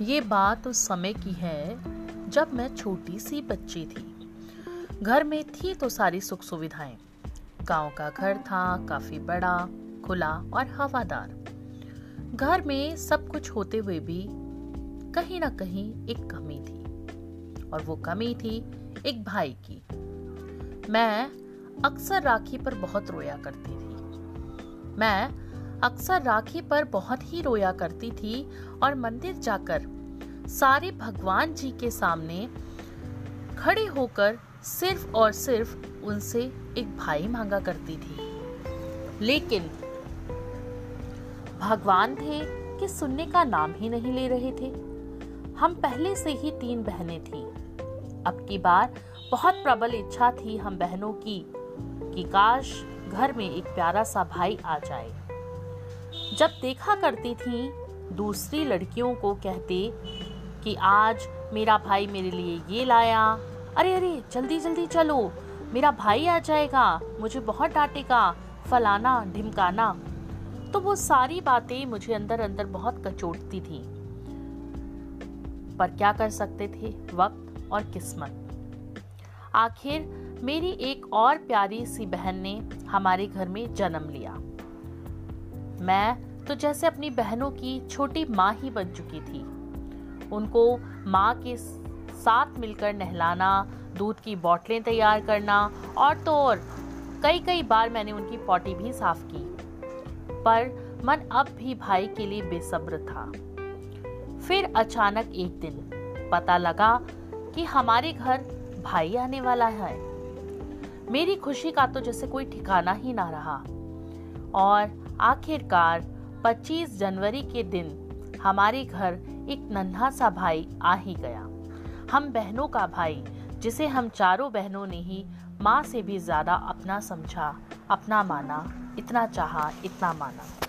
ये बात उस समय की है जब मैं छोटी सी बच्ची थी। घर में थी तो सारी सुख सुविधाएँ गाँव का घर था, काफ़ी बड़ा, खुला और हवादार। घर में सब कुछ होते हुए भी कहीं ना कहीं एक कमी थी और वो कमी थी एक भाई की। मैं अक्सर राखी पर बहुत रोया करती थी। मैं अक्सर राखी पर बहुत ही रोया करती थी और मंदिर जाकर सारे भगवान जी के सामने खड़े होकर सिर्फ़ और सिर्फ़ उनसे एक भाई मांगा करती थी। लेकिन भगवान थे कि सुनने का नाम ही नहीं ले रहे थे। हम पहले से ही तीन बहनें थी। अब की बार बहुत प्रबल इच्छा थी हम बहनों की कि काश घर में एक प्यारा सा भाई आ जाए। जब देखा करती थी, दूसरी लड़कियों को कहते कि आज मेरा भाई मेरे लिए ये लाया। अरे अरे, जल्दी जल्दी चलो। मेरा भाई आ जाएगा, मुझे बहुत डांटेगा, फलाना, ढिमकाना। तो वो सारी बातें मुझे अंदर अंदर बहुत कचोटती थी। पर क्या कर सकते थे वक्त और किस्मत? आखिर मेरी एक और प्यारी सी बहन ने हमारे घर में जन्म लिया। मैं तो जैसे अपनी बहनों की छोटी माँ ही बन चुकी थी। उनको माँ के साथ मिलकर नहलाना, दूध की बोतलें तैयार करना और तो और कई कई बार मैंने उनकी पॉटी भी साफ़ की। पर मन अब भी भाई के लिए बेसब्र था। फिर अचानक एक दिन पता लगा कि हमारे घर भाई आने वाला है। मेरी खुशी का तो जैसे कोई ठिकाना ही ना रहा। और आखिरकार 25 जनवरी के दिन हमारे घर एक नन्हा सा भाई आ ही गया। हम बहनों का भाई, जिसे हम चारों बहनों ने ही माँ से भी ज़्यादा अपना समझा, अपना माना, इतना चाहा, इतना माना।